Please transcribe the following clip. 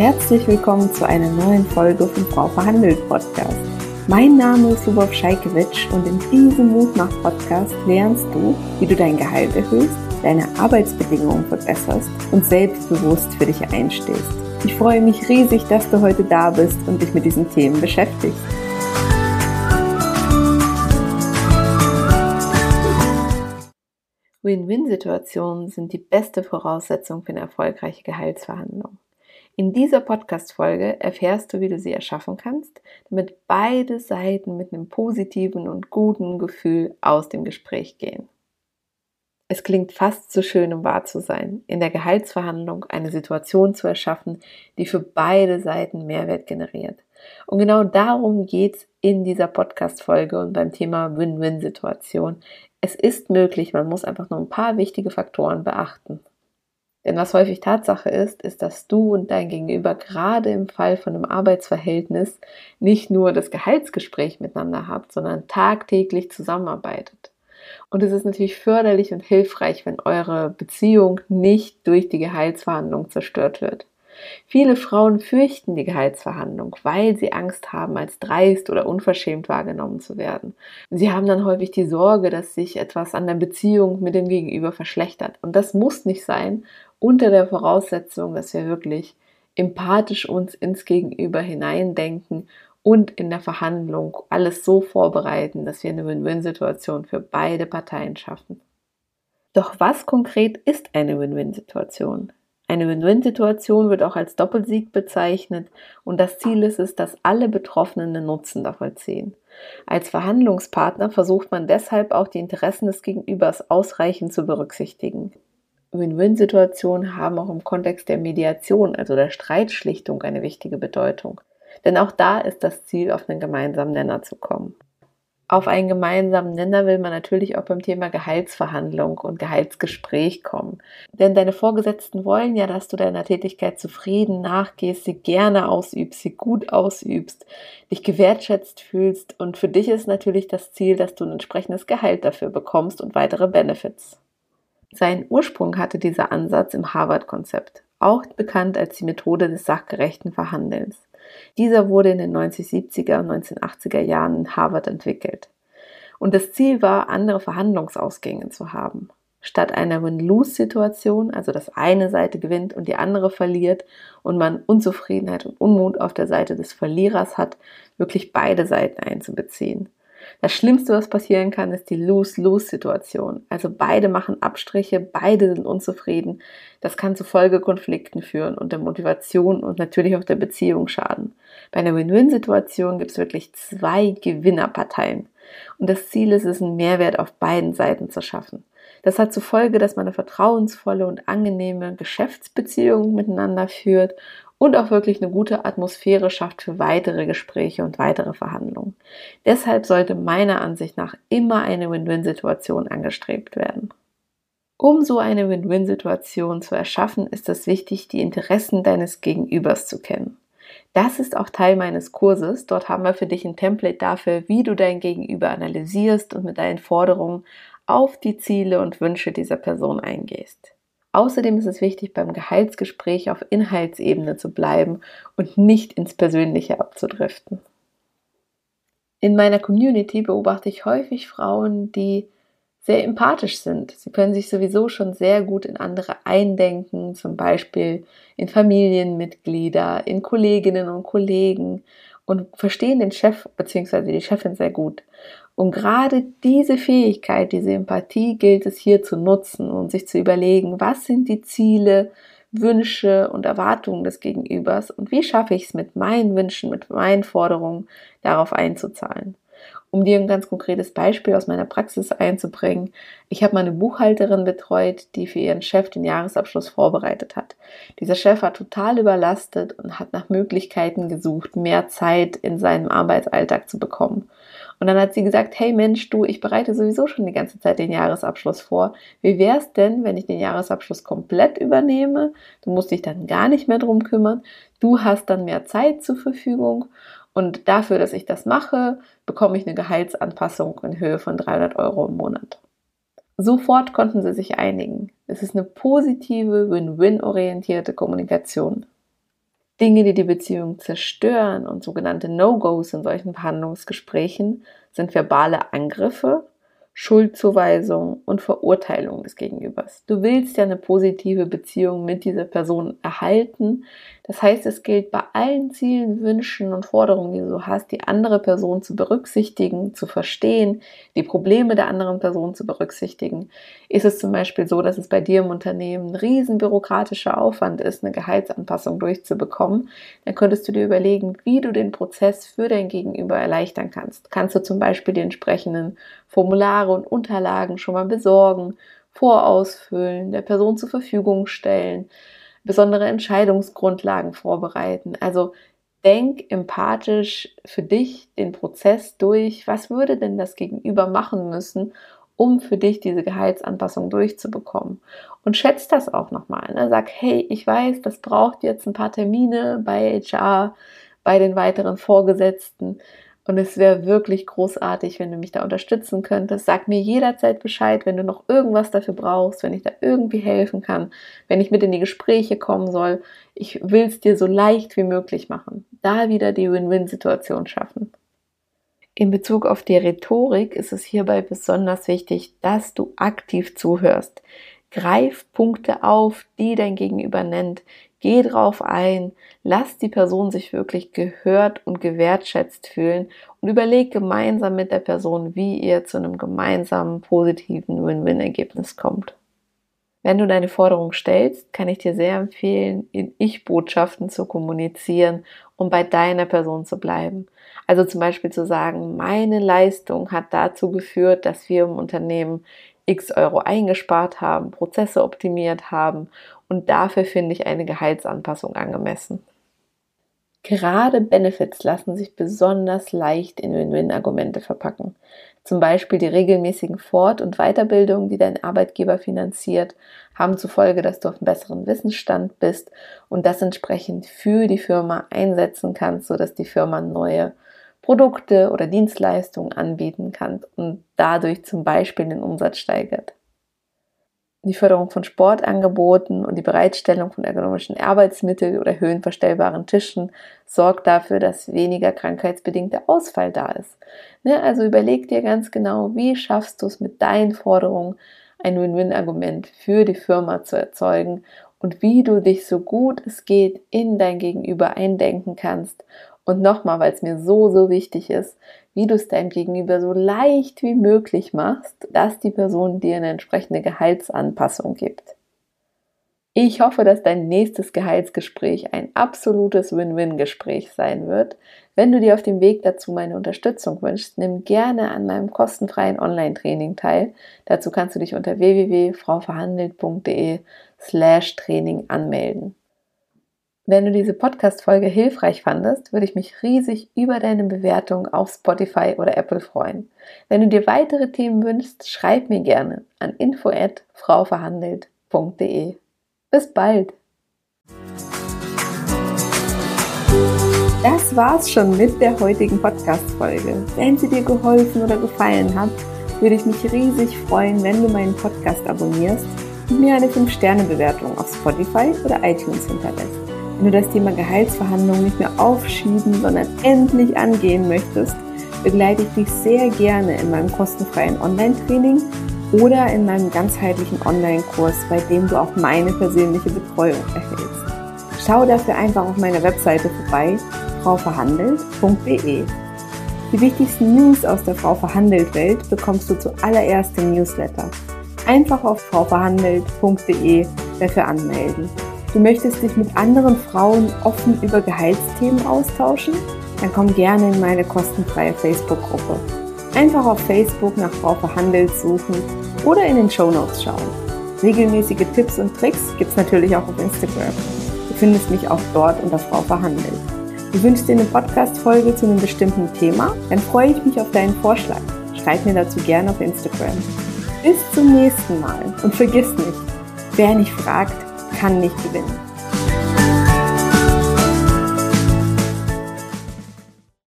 herzlich willkommen zu einer neuen Folge vom Frau verhandelt Podcast. Mein Name ist Lubov Scheikewitsch und in diesem Mutmach Podcast lernst du, wie du dein Gehalt erhöhst, deine Arbeitsbedingungen verbesserst und selbstbewusst für dich einstehst. Ich freue mich riesig, dass du heute da bist und dich mit diesen Themen beschäftigst. Win-Win-Situationen sind die beste Voraussetzung für eine erfolgreiche Gehaltsverhandlung. In dieser Podcast-Folge erfährst du, wie du sie erschaffen kannst, damit beide Seiten mit einem positiven und guten Gefühl aus dem Gespräch gehen. Es klingt fast zu schön, um wahr zu sein, in der Gehaltsverhandlung eine Situation zu erschaffen, die für beide Seiten Mehrwert generiert. Und genau darum geht's in dieser Podcast-Folge und beim Thema Win-Win-Situation. Es ist möglich, man muss einfach nur ein paar wichtige Faktoren beachten. Denn was häufig Tatsache ist, ist, dass du und dein Gegenüber gerade im Fall von einem Arbeitsverhältnis nicht nur das Gehaltsgespräch miteinander habt, sondern tagtäglich zusammenarbeitet. Und es ist natürlich förderlich und hilfreich, wenn eure Beziehung nicht durch die Gehaltsverhandlung zerstört wird. Viele Frauen fürchten die Gehaltsverhandlung, weil sie Angst haben, als dreist oder unverschämt wahrgenommen zu werden. Sie haben dann häufig die Sorge, dass sich etwas an der Beziehung mit dem Gegenüber verschlechtert. Und das muss nicht sein unter der Voraussetzung, dass wir wirklich empathisch uns ins Gegenüber hineindenken und in der Verhandlung alles so vorbereiten, dass wir eine Win-Win-Situation für beide Parteien schaffen. Doch was konkret ist eine Win-Win-Situation? Eine Win-Win-Situation wird auch als Doppelsieg bezeichnet und das Ziel ist es, dass alle Betroffenen einen Nutzen davon ziehen. Als Verhandlungspartner versucht man deshalb auch die Interessen des Gegenübers ausreichend zu berücksichtigen. Win-Win-Situationen haben auch im Kontext der Mediation, also der Streitschlichtung, eine wichtige Bedeutung. Denn auch da ist das Ziel, auf einen gemeinsamen Nenner zu kommen. Auf einen gemeinsamen Nenner will man natürlich auch beim Thema Gehaltsverhandlung und Gehaltsgespräch kommen. Denn deine Vorgesetzten wollen ja, dass du deiner Tätigkeit zufrieden nachgehst, sie gerne ausübst, sie gut ausübst, dich gewertschätzt fühlst und für dich ist natürlich das Ziel, dass du ein entsprechendes Gehalt dafür bekommst und weitere Benefits. Seinen Ursprung hatte dieser Ansatz im Harvard-Konzept, auch bekannt als die Methode des sachgerechten Verhandelns. Dieser wurde in den 1970er und 1980er Jahren in Harvard entwickelt. Und das Ziel war, andere Verhandlungsausgänge zu haben. Statt einer Win-Lose-Situation, also dass eine Seite gewinnt und die andere verliert und man Unzufriedenheit und Unmut auf der Seite des Verlierers hat, wirklich beide Seiten einzubeziehen. Das Schlimmste, was passieren kann, ist die Lose-Lose-Situation. Also beide machen Abstriche, beide sind unzufrieden. Das kann zu Folgekonflikten führen und der Motivation und natürlich auch der Beziehung schaden. Bei einer Win-Win-Situation gibt es wirklich zwei Gewinnerparteien. Und das Ziel ist es, einen Mehrwert auf beiden Seiten zu schaffen. Das hat zur Folge, dass man eine vertrauensvolle und angenehme Geschäftsbeziehung miteinander führt und auch wirklich eine gute Atmosphäre schafft für weitere Gespräche und weitere Verhandlungen. Deshalb sollte meiner Ansicht nach immer eine Win-Win-Situation angestrebt werden. Um so eine Win-Win-Situation zu erschaffen, ist es wichtig, die Interessen deines Gegenübers zu kennen. Das ist auch Teil meines Kurses. Dort haben wir für dich ein Template dafür, wie du dein Gegenüber analysierst und mit deinen Forderungen auf die Ziele und Wünsche dieser Person eingehst. Außerdem ist es wichtig, beim Gehaltsgespräch auf Inhaltsebene zu bleiben und nicht ins Persönliche abzudriften. In meiner Community beobachte ich häufig Frauen, die sehr empathisch sind. Sie können sich sowieso schon sehr gut in andere eindenken, zum Beispiel in Familienmitglieder, in Kolleginnen und Kollegen und verstehen den Chef bzw. die Chefin sehr gut. Und gerade diese Fähigkeit, diese Empathie gilt es hier zu nutzen und sich zu überlegen, was sind die Ziele, Wünsche und Erwartungen des Gegenübers und wie schaffe ich es mit meinen Wünschen, mit meinen Forderungen darauf einzuzahlen. Um dir ein ganz konkretes Beispiel aus meiner Praxis einzubringen, ich habe meine Buchhalterin betreut, die für ihren Chef den Jahresabschluss vorbereitet hat. Dieser Chef war total überlastet und hat nach Möglichkeiten gesucht, mehr Zeit in seinem Arbeitsalltag zu bekommen. Und dann hat sie gesagt, hey Mensch, du, ich bereite sowieso schon die ganze Zeit den Jahresabschluss vor. Wie wär's denn, wenn ich den Jahresabschluss komplett übernehme? Du musst dich dann gar nicht mehr drum kümmern. Du hast dann mehr Zeit zur Verfügung. Und dafür, dass ich das mache, bekomme ich eine Gehaltsanpassung in Höhe von 300 Euro im Monat. Sofort konnten sie sich einigen. Es ist eine positive, win-win orientierte Kommunikation. Dinge, die die Beziehung zerstören und sogenannte No-Gos in solchen Verhandlungsgesprächen sind verbale Angriffe Schuldzuweisung und Verurteilung des Gegenübers. Du willst ja eine positive Beziehung mit dieser Person erhalten. Das heißt, es gilt bei allen Zielen, Wünschen und Forderungen, die du hast, die andere Person zu berücksichtigen, zu verstehen, die Probleme der anderen Person zu berücksichtigen. Ist es zum Beispiel so, dass es bei dir im Unternehmen ein riesen bürokratischer Aufwand ist, eine Gehaltsanpassung durchzubekommen, dann könntest du dir überlegen, wie du den Prozess für dein Gegenüber erleichtern kannst. Kannst du zum Beispiel die entsprechenden Formulare und Unterlagen schon mal besorgen, vorausfüllen, der Person zur Verfügung stellen, besondere Entscheidungsgrundlagen vorbereiten. Also denk empathisch für dich den Prozess durch. Was würde denn das Gegenüber machen müssen, um für dich diese Gehaltsanpassung durchzubekommen? Und schätzt das auch nochmal. Ne? Sag, hey, ich weiß, das braucht jetzt ein paar Termine bei HR, bei den weiteren Vorgesetzten. Und es wäre wirklich großartig, wenn du mich da unterstützen könntest. Sag mir jederzeit Bescheid, wenn du noch irgendwas dafür brauchst, wenn ich da irgendwie helfen kann, wenn ich mit in die Gespräche kommen soll. Ich will es dir so leicht wie möglich machen. Da wieder die Win-Win-Situation schaffen. In Bezug auf die Rhetorik ist es hierbei besonders wichtig, dass du aktiv zuhörst. Greif Punkte auf, die dein Gegenüber nennt. Geh drauf ein, lass die Person sich wirklich gehört und gewertschätzt fühlen und überleg gemeinsam mit der Person, wie ihr zu einem gemeinsamen positiven Win-Win-Ergebnis kommt. Wenn du deine Forderung stellst, kann ich dir sehr empfehlen, in Ich-Botschaften zu kommunizieren, um bei deiner Person zu bleiben. Also zum Beispiel zu sagen, meine Leistung hat dazu geführt, dass wir im Unternehmen x Euro eingespart haben, Prozesse optimiert haben und dafür finde ich eine Gehaltsanpassung angemessen. Gerade Benefits lassen sich besonders leicht in Win-Win-Argumente verpacken. Zum Beispiel die regelmäßigen Fort- und Weiterbildungen, die dein Arbeitgeber finanziert, haben zur Folge, dass du auf einem besseren Wissensstand bist und das entsprechend für die Firma einsetzen kannst, sodass die Firma neue Produkte oder Dienstleistungen anbieten kann und dadurch zum Beispiel den Umsatz steigert. Die Förderung von Sportangeboten und die Bereitstellung von ergonomischen Arbeitsmitteln oder höhenverstellbaren Tischen sorgt dafür, dass weniger krankheitsbedingter Ausfall da ist. Ne, also überleg dir ganz genau, wie schaffst du es mit deinen Forderungen, ein Win-Win-Argument für die Firma zu erzeugen und wie du dich so gut es geht in dein Gegenüber eindenken kannst und nochmal, weil es mir so, so wichtig ist, wie du es deinem Gegenüber so leicht wie möglich machst, dass die Person dir eine entsprechende Gehaltsanpassung gibt. Ich hoffe, dass dein nächstes Gehaltsgespräch ein absolutes Win-Win-Gespräch sein wird. Wenn du dir auf dem Weg dazu meine Unterstützung wünschst, nimm gerne an meinem kostenfreien Online-Training teil. Dazu kannst du dich unter www.frauverhandelt.de slash Training anmelden. Wenn du diese Podcast-Folge hilfreich fandest, würde ich mich riesig über deine Bewertung auf Spotify oder Apple freuen. Wenn du dir weitere Themen wünschst, schreib mir gerne an info@frauverhandelt.de. Bis bald! Das war's schon mit der heutigen Podcast-Folge. Wenn sie dir geholfen oder gefallen hat, würde ich mich riesig freuen, wenn du meinen Podcast abonnierst und mir eine 5-Sterne-Bewertung auf Spotify oder iTunes hinterlässt. Wenn du das Thema Gehaltsverhandlungen nicht mehr aufschieben, sondern endlich angehen möchtest, begleite ich dich sehr gerne in meinem kostenfreien Online-Training oder in meinem ganzheitlichen Online-Kurs, bei dem du auch meine persönliche Betreuung erhältst. Schau dafür einfach auf meiner Webseite vorbei, frauverhandelt.de. Die wichtigsten News aus der Frau Verhandelt Welt bekommst du zuallererst im Newsletter. Einfach auf frauverhandelt.de dafür anmelden. Du möchtest dich mit anderen Frauen offen über Gehaltsthemen austauschen? Dann komm gerne in meine kostenfreie Facebook-Gruppe. Einfach auf Facebook nach Frau Verhandelt suchen oder in den Show Notes schauen. Regelmäßige Tipps und Tricks gibt's natürlich auch auf Instagram. Du findest mich auch dort unter Frau Verhandelt. Du wünschst dir eine Podcast-Folge zu einem bestimmten Thema? Dann freue ich mich auf deinen Vorschlag. Schreib mir dazu gerne auf Instagram. Bis zum nächsten Mal und vergiss nicht, wer nicht fragt, kann nicht gewinnen.